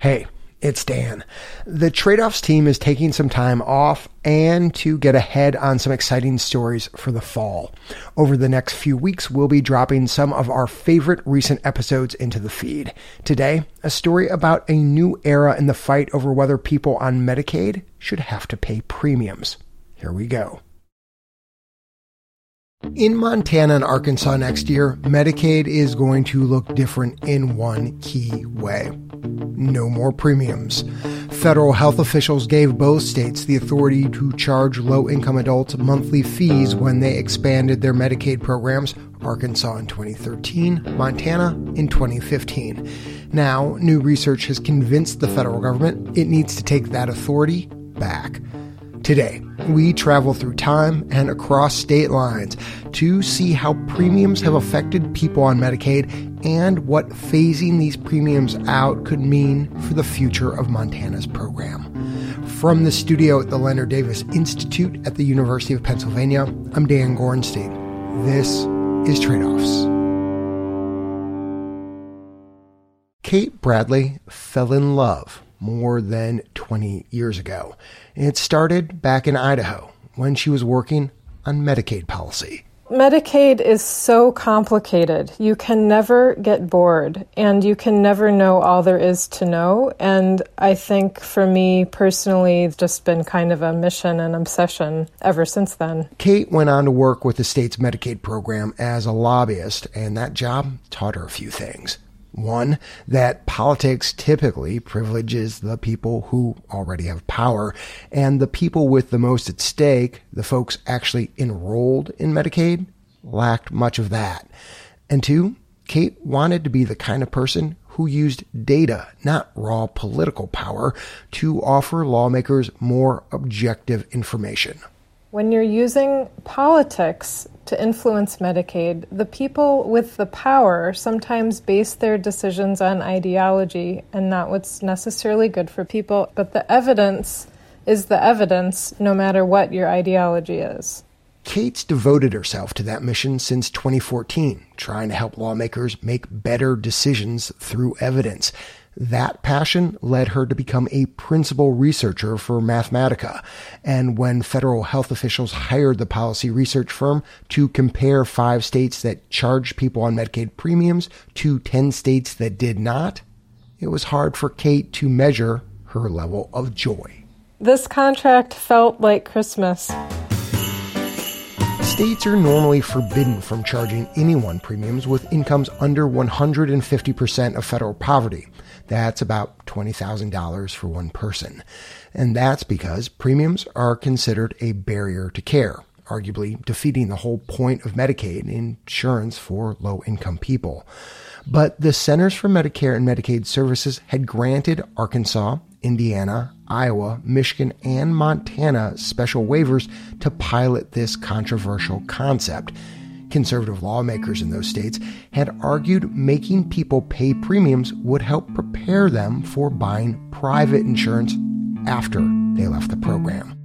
Hey, it's Dan. The trade offs team is taking some time off and to get ahead on some exciting stories for the fall. Over the next few weeks, we'll be dropping some of our favorite recent episodes into the feed. Today, a story about a new era in the fight over whether people on Medicaid should have to pay premiums. Here we go. In Montana and Arkansas next year, Medicaid is going to look different in one key way. No more premiums. Federal health officials gave both states the authority to charge low income adults monthly fees when they expanded their Medicaid programs, Arkansas in 2013, Montana in 2015. Now, new research has convinced the federal government it needs to take that authority back. Today, we travel through time and across state lines to see how premiums have affected people on Medicaid and what phasing these premiums out could mean for the future of Montana's program. From the studio at the Leonard Davis Institute at the University of Pennsylvania, I'm Dan Gorenstein. This is Trade Offs. Kate Bradley fell in love more than 20 years ago. It started back in Idaho when she was working on Medicaid policy. Medicaid is so complicated. You can never get bored and you can never know all there is to know. And I think for me personally, it's just been kind of a mission and obsession ever since then. Kate went on to work with the state's Medicaid program as a lobbyist, and that job taught her a few things. One, that politics typically privileges the people who already have power, and the people with the most at stake, the folks actually enrolled in Medicaid, lacked much of that. And two, Kate wanted to be the kind of person who used data, not raw political power, to offer lawmakers more objective information. When you're using politics to influence Medicaid, the people with the power sometimes base their decisions on ideology and not what's necessarily good for people. But the evidence is the evidence, no matter what your ideology is. Kate's devoted herself to that mission since 2014, trying to help lawmakers make better decisions through evidence. That passion led her to become a principal researcher for Mathematica. And when federal health officials hired the policy research firm to compare five states that charged people on Medicaid premiums to 10 states that did not, it was hard for Kate to measure her level of joy. This contract felt like Christmas. States are normally forbidden from charging anyone premiums with incomes under 150% of federal poverty. That's about $20,000 for one person. And that's because premiums are considered a barrier to care, arguably defeating the whole point of Medicaid insurance for low income people. But the Centers for Medicare and Medicaid Services had granted Arkansas, Indiana, Iowa, Michigan, and Montana special waivers to pilot this controversial concept. Conservative lawmakers in those states had argued making people pay premiums would help prepare them for buying private insurance after they left the program.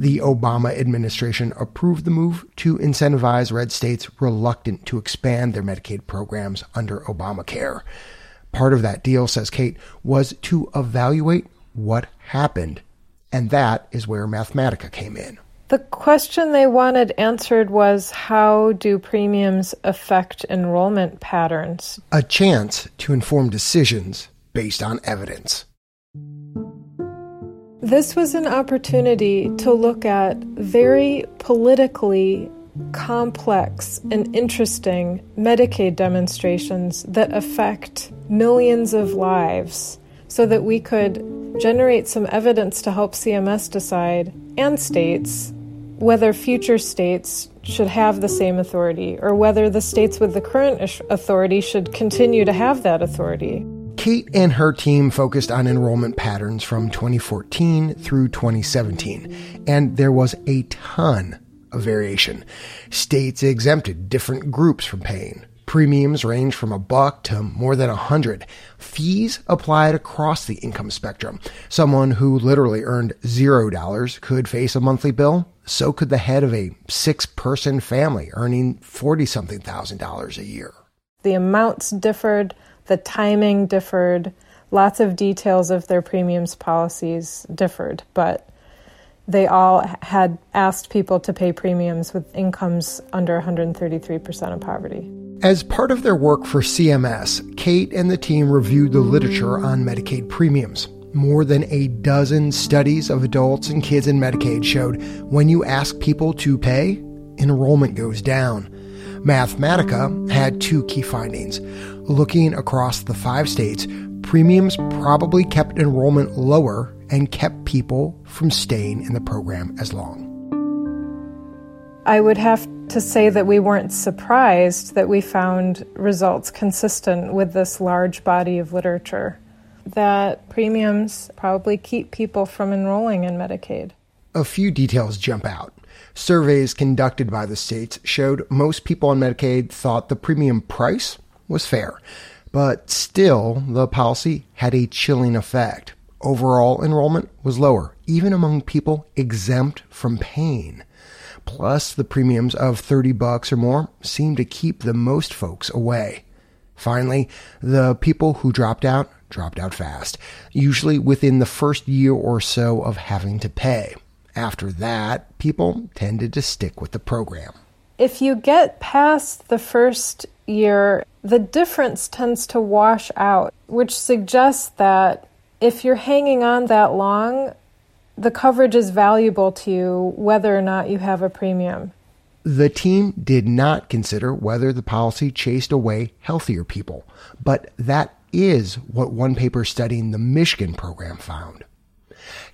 The Obama administration approved the move to incentivize red states reluctant to expand their Medicaid programs under Obamacare. Part of that deal, says Kate, was to evaluate what happened. And that is where Mathematica came in. The question they wanted answered was how do premiums affect enrollment patterns? A chance to inform decisions based on evidence. This was an opportunity to look at very politically complex and interesting Medicaid demonstrations that affect millions of lives so that we could generate some evidence to help CMS decide and states whether future states should have the same authority or whether the states with the current authority should continue to have that authority. Kate and her team focused on enrollment patterns from 2014 through 2017, and there was a ton of variation. States exempted different groups from paying. Premiums range from a buck to more than a hundred. Fees applied across the income spectrum. Someone who literally earned zero dollars could face a monthly bill. So could the head of a six person family earning 40 something thousand dollars a year. The amounts differed, The timing differed. Lots of details of their premiums policies differed, but they all had asked people to pay premiums with incomes under 133% of poverty. As part of their work for CMS, Kate and the team reviewed the literature on Medicaid premiums. More than a dozen studies of adults and kids in Medicaid showed when you ask people to pay, enrollment goes down. Mathematica had two key findings. Looking across the five states, premiums probably kept enrollment lower and kept people from staying in the program as long. I would have to say that we weren't surprised that we found results consistent with this large body of literature. That premiums probably keep people from enrolling in Medicaid. A few details jump out. Surveys conducted by the states showed most people on Medicaid thought the premium price was fair, but still the policy had a chilling effect. Overall enrollment was lower, even among people exempt from paying. Plus, the premiums of 30 bucks or more seem to keep the most folks away. Finally, the people who dropped out dropped out fast, usually within the first year or so of having to pay. After that, people tended to stick with the program. If you get past the first year, the difference tends to wash out, which suggests that if you're hanging on that long, the coverage is valuable to you whether or not you have a premium. The team did not consider whether the policy chased away healthier people, but that is what one paper studying the Michigan program found.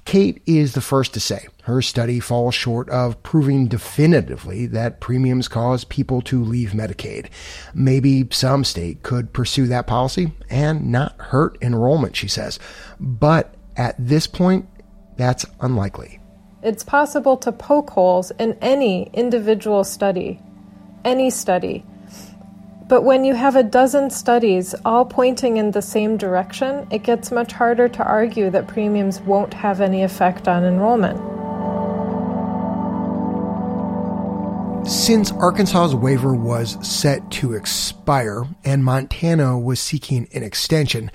Kate is the first to say her study falls short of proving definitively that premiums cause people to leave Medicaid. Maybe some state could pursue that policy and not hurt enrollment, she says. But at this point, that's unlikely. It's possible to poke holes in any individual study, any study. But when you have a dozen studies all pointing in the same direction, it gets much harder to argue that premiums won't have any effect on enrollment. Since Arkansas's waiver was set to expire and Montana was seeking an extension,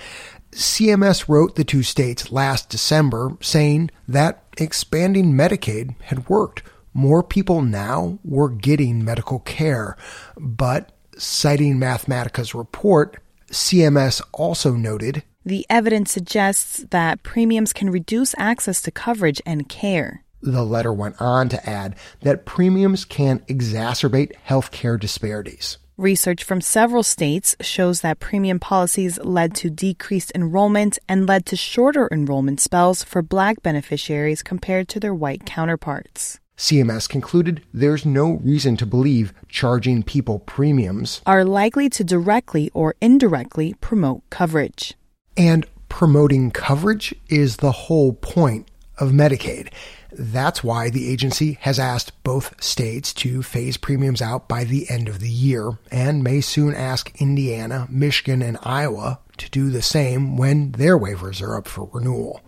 CMS wrote the two states last December saying that expanding Medicaid had worked. More people now were getting medical care, but citing Mathematica's report, CMS also noted the evidence suggests that premiums can reduce access to coverage and care. The letter went on to add that premiums can exacerbate healthcare disparities. Research from several states shows that premium policies led to decreased enrollment and led to shorter enrollment spells for black beneficiaries compared to their white counterparts. CMS concluded there's no reason to believe charging people premiums are likely to directly or indirectly promote coverage. And promoting coverage is the whole point of Medicaid. That's why the agency has asked both states to phase premiums out by the end of the year and may soon ask Indiana, Michigan, and Iowa to do the same when their waivers are up for renewal.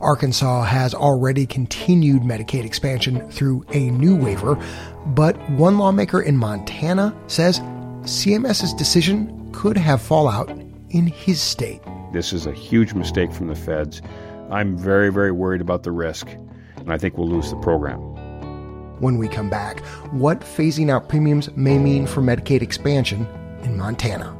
Arkansas has already continued Medicaid expansion through a new waiver, but one lawmaker in Montana says CMS's decision could have fallout in his state. This is a huge mistake from the feds. I'm very, very worried about the risk, and I think we'll lose the program. When we come back, what phasing out premiums may mean for Medicaid expansion in Montana.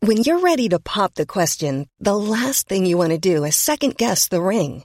When you're ready to pop the question, the last thing you want to do is second guess the ring.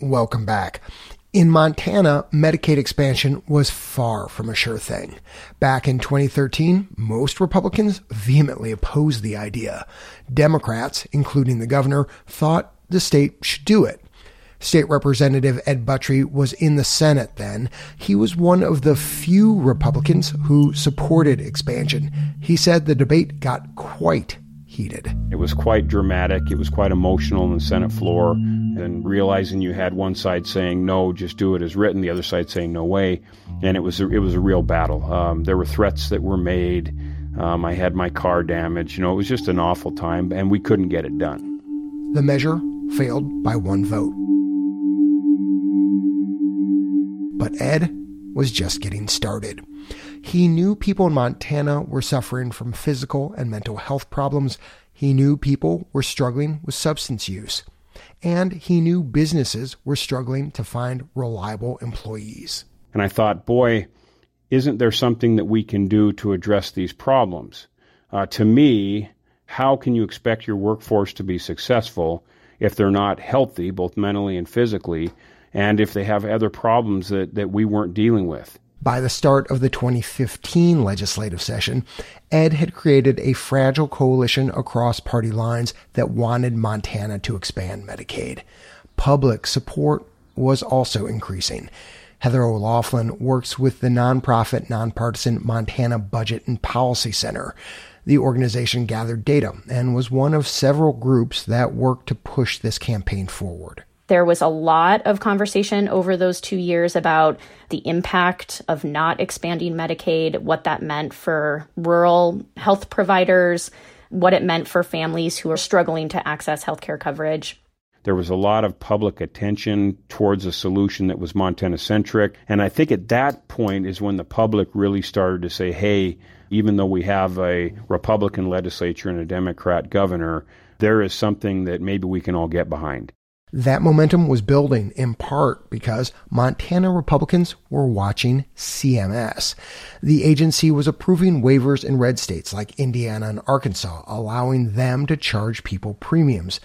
Welcome back. In Montana, Medicaid expansion was far from a sure thing. Back in 2013, most Republicans vehemently opposed the idea. Democrats, including the governor, thought the state should do it. State Representative Ed Buttrey was in the Senate then. He was one of the few Republicans who supported expansion. He said the debate got quite heated. It was quite dramatic. It was quite emotional on the Senate floor. And realizing you had one side saying no, just do it as written, the other side saying no way, and it was a, it was a real battle. Um, there were threats that were made. Um, I had my car damaged. You know, it was just an awful time, and we couldn't get it done. The measure failed by one vote. But Ed was just getting started. He knew people in Montana were suffering from physical and mental health problems. He knew people were struggling with substance use. And he knew businesses were struggling to find reliable employees. And I thought, boy, isn't there something that we can do to address these problems? Uh, to me, how can you expect your workforce to be successful if they're not healthy, both mentally and physically, and if they have other problems that, that we weren't dealing with. By the start of the 2015 legislative session, Ed had created a fragile coalition across party lines that wanted Montana to expand Medicaid. Public support was also increasing. Heather O'Loughlin works with the nonprofit nonpartisan Montana Budget and Policy Center. The organization gathered data and was one of several groups that worked to push this campaign forward. There was a lot of conversation over those two years about the impact of not expanding Medicaid, what that meant for rural health providers, what it meant for families who are struggling to access healthcare coverage. There was a lot of public attention towards a solution that was Montana centric. And I think at that point is when the public really started to say, hey, even though we have a Republican legislature and a Democrat governor, there is something that maybe we can all get behind. That momentum was building in part because Montana Republicans were watching CMS. The agency was approving waivers in red states like Indiana and Arkansas, allowing them to charge people premiums.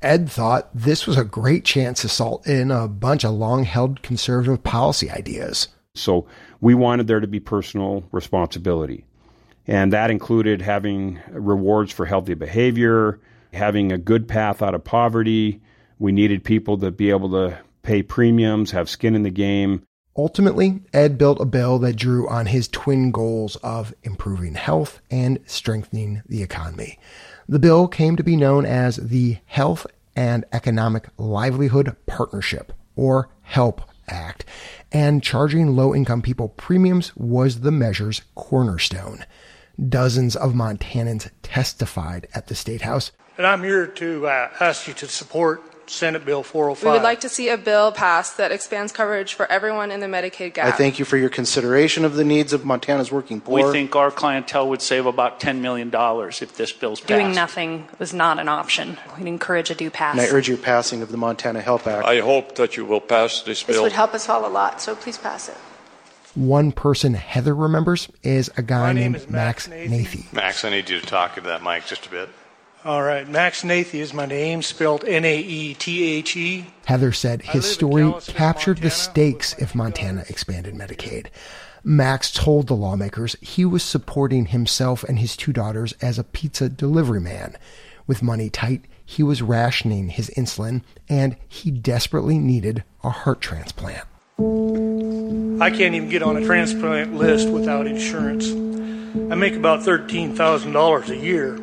Ed thought this was a great chance to salt in a bunch of long held conservative policy ideas. So we wanted there to be personal responsibility. And that included having rewards for healthy behavior, having a good path out of poverty, we needed people to be able to pay premiums, have skin in the game. Ultimately, Ed built a bill that drew on his twin goals of improving health and strengthening the economy. The bill came to be known as the Health and Economic Livelihood Partnership, or HELP Act, and charging low income people premiums was the measure's cornerstone. Dozens of Montanans testified at the State House. And I'm here to uh, ask you to support Senate Bill 405. We would like oh to see a bill passed that expands coverage for everyone in the Medicaid gap. I thank you for your consideration of the needs of Montana's working poor. We think our clientele would save about $10 million if this bill's passed. Doing nothing was not an option. We'd encourage a do pass. And I urge your passing of the Montana Help Act. I hope that you will pass this bill. This would help us all a lot, so please pass it. One person Heather remembers is a guy named Max Nathe. Max, I need you to talk to that mic just a bit. All right, Max Nathe is my name, spelled N A E T H E. Heather said his story captured the stakes if Montana expanded Medicaid. Max told the lawmakers he was supporting himself and his two daughters as a pizza delivery man. With money tight, he was rationing his insulin and he desperately needed a heart transplant. I can't even get on a transplant list without insurance. I make about $13,000 a year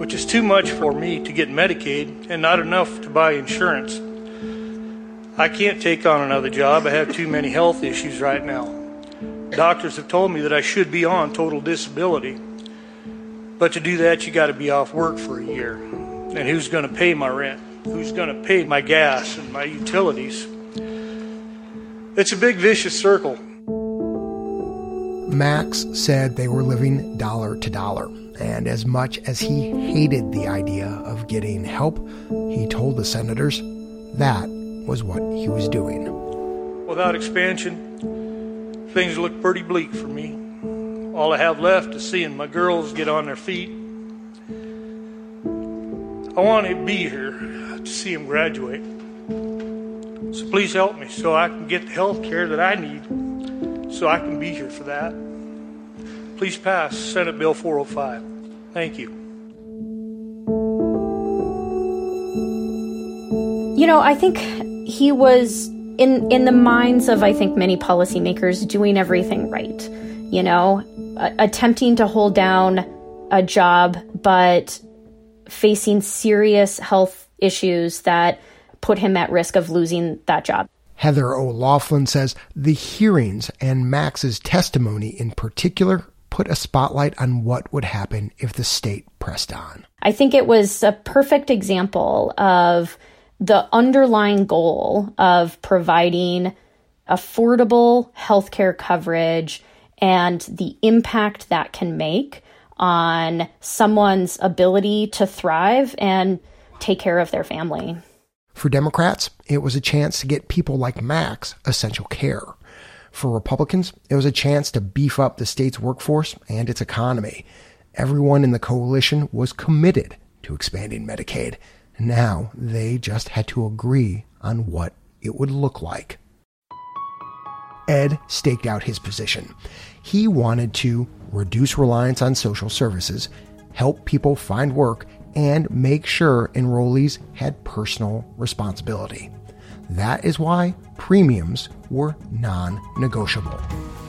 which is too much for me to get Medicaid and not enough to buy insurance. I can't take on another job. I have too many health issues right now. Doctors have told me that I should be on total disability. But to do that, you got to be off work for a year. And who's going to pay my rent? Who's going to pay my gas and my utilities? It's a big vicious circle. Max said they were living dollar to dollar. And as much as he hated the idea of getting help, he told the senators that was what he was doing. Without expansion, things look pretty bleak for me. All I have left is seeing my girls get on their feet. I want to be here to see them graduate. So please help me so I can get the health care that I need so I can be here for that. Please pass Senate Bill 405. Thank you. You know, I think he was in in the minds of I think many policymakers doing everything right. You know, attempting to hold down a job but facing serious health issues that put him at risk of losing that job. Heather O'Loughlin says the hearings and Max's testimony in particular put a spotlight on what would happen if the state pressed on. I think it was a perfect example of the underlying goal of providing affordable healthcare coverage and the impact that can make on someone's ability to thrive and take care of their family. For Democrats, it was a chance to get people like Max essential care. For Republicans, it was a chance to beef up the state's workforce and its economy. Everyone in the coalition was committed to expanding Medicaid. Now they just had to agree on what it would look like. Ed staked out his position. He wanted to reduce reliance on social services, help people find work, and make sure enrollees had personal responsibility. That is why premiums were non negotiable.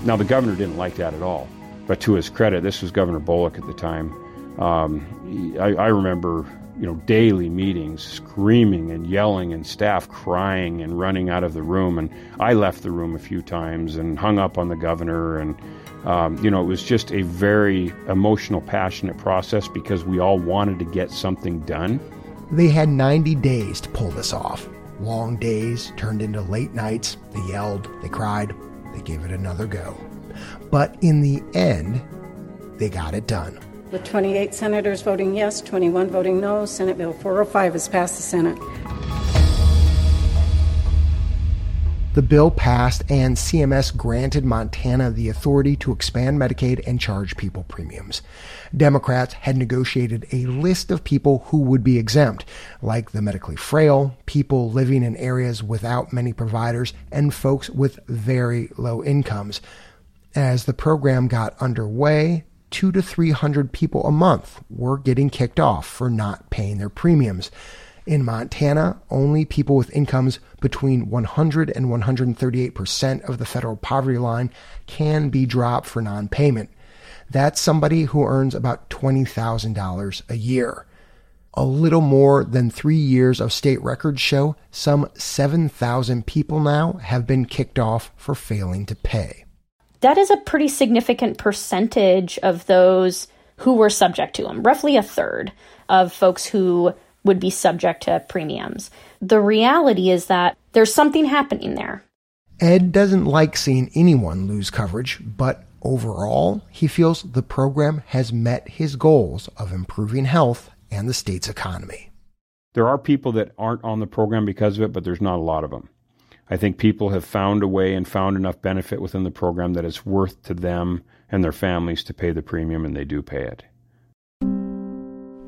Now, the governor didn't like that at all. But to his credit, this was Governor Bullock at the time. Um, I, I remember you know, daily meetings, screaming and yelling, and staff crying and running out of the room. And I left the room a few times and hung up on the governor. And, um, you know, it was just a very emotional, passionate process because we all wanted to get something done. They had 90 days to pull this off. Long days turned into late nights. They yelled, they cried, they gave it another go. But in the end, they got it done. With 28 senators voting yes, 21 voting no, Senate Bill 405 has passed the Senate. The bill passed, and CMS granted Montana the authority to expand Medicaid and charge people premiums. Democrats had negotiated a list of people who would be exempt, like the medically frail, people living in areas without many providers, and folks with very low incomes. As the program got underway, two to 300 people a month were getting kicked off for not paying their premiums. In Montana, only people with incomes between 100 and 138% of the federal poverty line can be dropped for non payment. That's somebody who earns about $20,000 a year. A little more than three years of state records show some 7,000 people now have been kicked off for failing to pay that is a pretty significant percentage of those who were subject to them, roughly a third of folks who would be subject to premiums. The reality is that there's something happening there. Ed doesn't like seeing anyone lose coverage, but overall, he feels the program has met his goals of improving health and the state's economy. There are people that aren't on the program because of it, but there's not a lot of them. I think people have found a way and found enough benefit within the program that it's worth to them and their families to pay the premium, and they do pay it.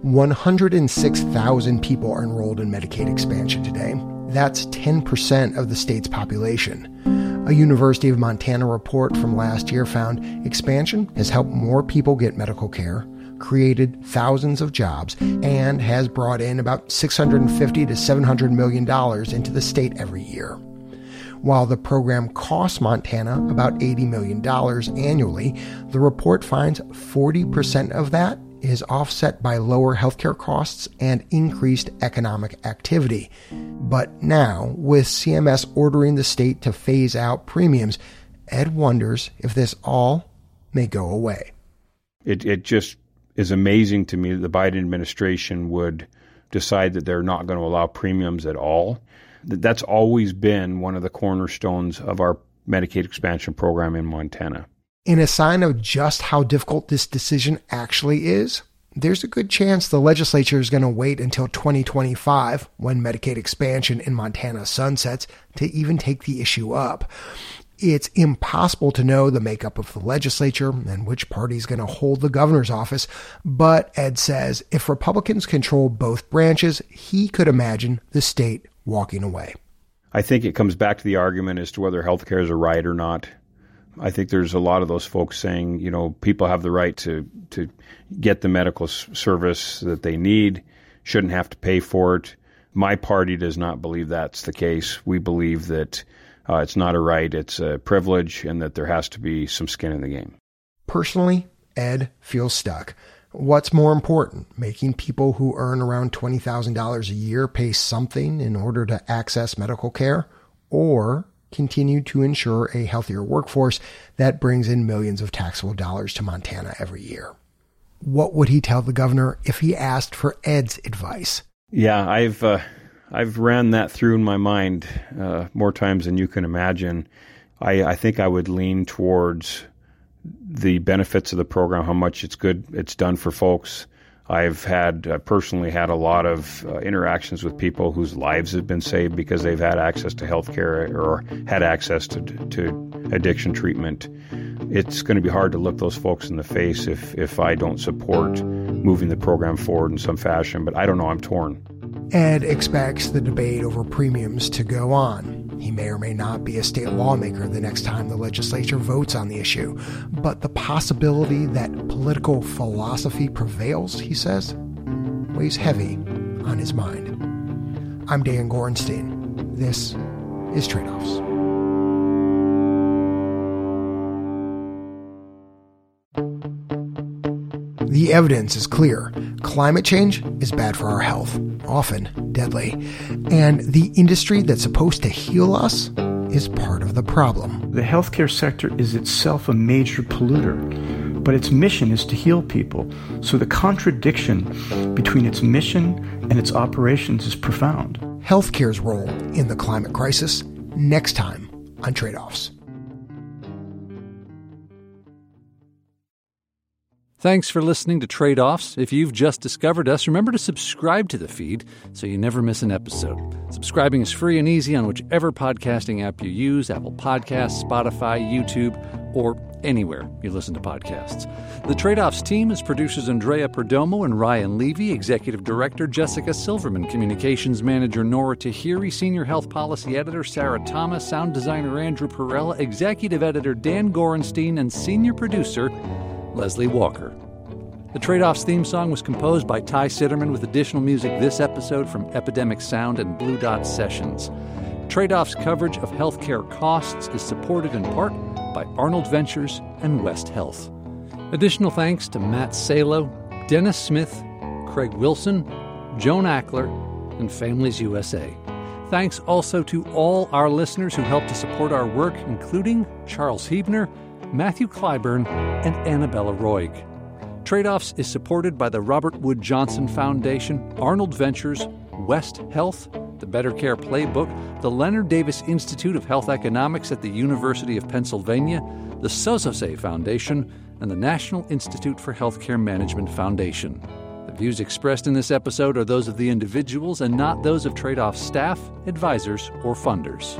106,000 people are enrolled in Medicaid expansion today. That's 10% of the state's population. A University of Montana report from last year found expansion has helped more people get medical care, created thousands of jobs, and has brought in about 650 to 700 million dollars into the state every year. While the program costs Montana about $80 million annually, the report finds 40% of that is offset by lower healthcare costs and increased economic activity. But now, with CMS ordering the state to phase out premiums, Ed wonders if this all may go away. It, it just is amazing to me that the Biden administration would decide that they're not going to allow premiums at all that's always been one of the cornerstones of our Medicaid expansion program in Montana. In a sign of just how difficult this decision actually is, there's a good chance the legislature is going to wait until 2025, when Medicaid expansion in Montana sunsets, to even take the issue up. It's impossible to know the makeup of the legislature and which party is going to hold the governor's office, but Ed says if Republicans control both branches, he could imagine the state walking away. I think it comes back to the argument as to whether health care is a right or not. I think there's a lot of those folks saying, you know, people have the right to, to get the medical service that they need, shouldn't have to pay for it. My party does not believe that's the case. We believe that uh, it's not a right, it's a privilege, and that there has to be some skin in the game. Personally, Ed feels stuck. What's more important, making people who earn around $20,000 a year pay something in order to access medical care, or continue to ensure a healthier workforce that brings in millions of taxable dollars to Montana every year? What would he tell the governor if he asked for Ed's advice? Yeah, I've uh, I've ran that through in my mind uh, more times than you can imagine. I, I think I would lean towards the benefits of the program, how much it's good, it's done for folks. I've had uh, personally had a lot of uh, interactions with people whose lives have been saved because they've had access to health care or had access to, to addiction treatment. It's going to be hard to look those folks in the face if, if I don't support moving the program forward in some fashion, but I don't know, I'm torn. Ed expects the debate over premiums to go on. He may or may not be a state lawmaker the next time the legislature votes on the issue, but the possibility that political philosophy prevails, he says, weighs heavy on his mind. I'm Dan Gorenstein. This is Trade Offs. The evidence is clear. Climate change is bad for our health, often deadly. And the industry that's supposed to heal us is part of the problem. The healthcare sector is itself a major polluter, but its mission is to heal people. So the contradiction between its mission and its operations is profound. Healthcare's role in the climate crisis next time on Trade Offs. Thanks for listening to Trade Offs. If you've just discovered us, remember to subscribe to the feed so you never miss an episode. Subscribing is free and easy on whichever podcasting app you use Apple Podcasts, Spotify, YouTube, or anywhere you listen to podcasts. The Trade Offs team is producers Andrea Perdomo and Ryan Levy, Executive Director Jessica Silverman, Communications Manager Nora Tahiri, Senior Health Policy Editor Sarah Thomas, Sound Designer Andrew Perella, Executive Editor Dan Gorenstein, and Senior Producer Leslie Walker. The Trade Offs theme song was composed by Ty Citerman with additional music this episode from Epidemic Sound and Blue Dot Sessions. Trade Offs coverage of healthcare costs is supported in part by Arnold Ventures and West Health. Additional thanks to Matt Salo, Dennis Smith, Craig Wilson, Joan Alker, and Families USA. Thanks also to all our listeners who helped to support our work, including Charles Hebner, Matthew Clyburn, and Annabella Roig. Trade Offs is supported by the Robert Wood Johnson Foundation, Arnold Ventures, West Health, the Better Care Playbook, the Leonard Davis Institute of Health Economics at the University of Pennsylvania, the Sozosei Foundation, and the National Institute for Healthcare Management Foundation. The views expressed in this episode are those of the individuals and not those of Trade Off staff, advisors, or funders.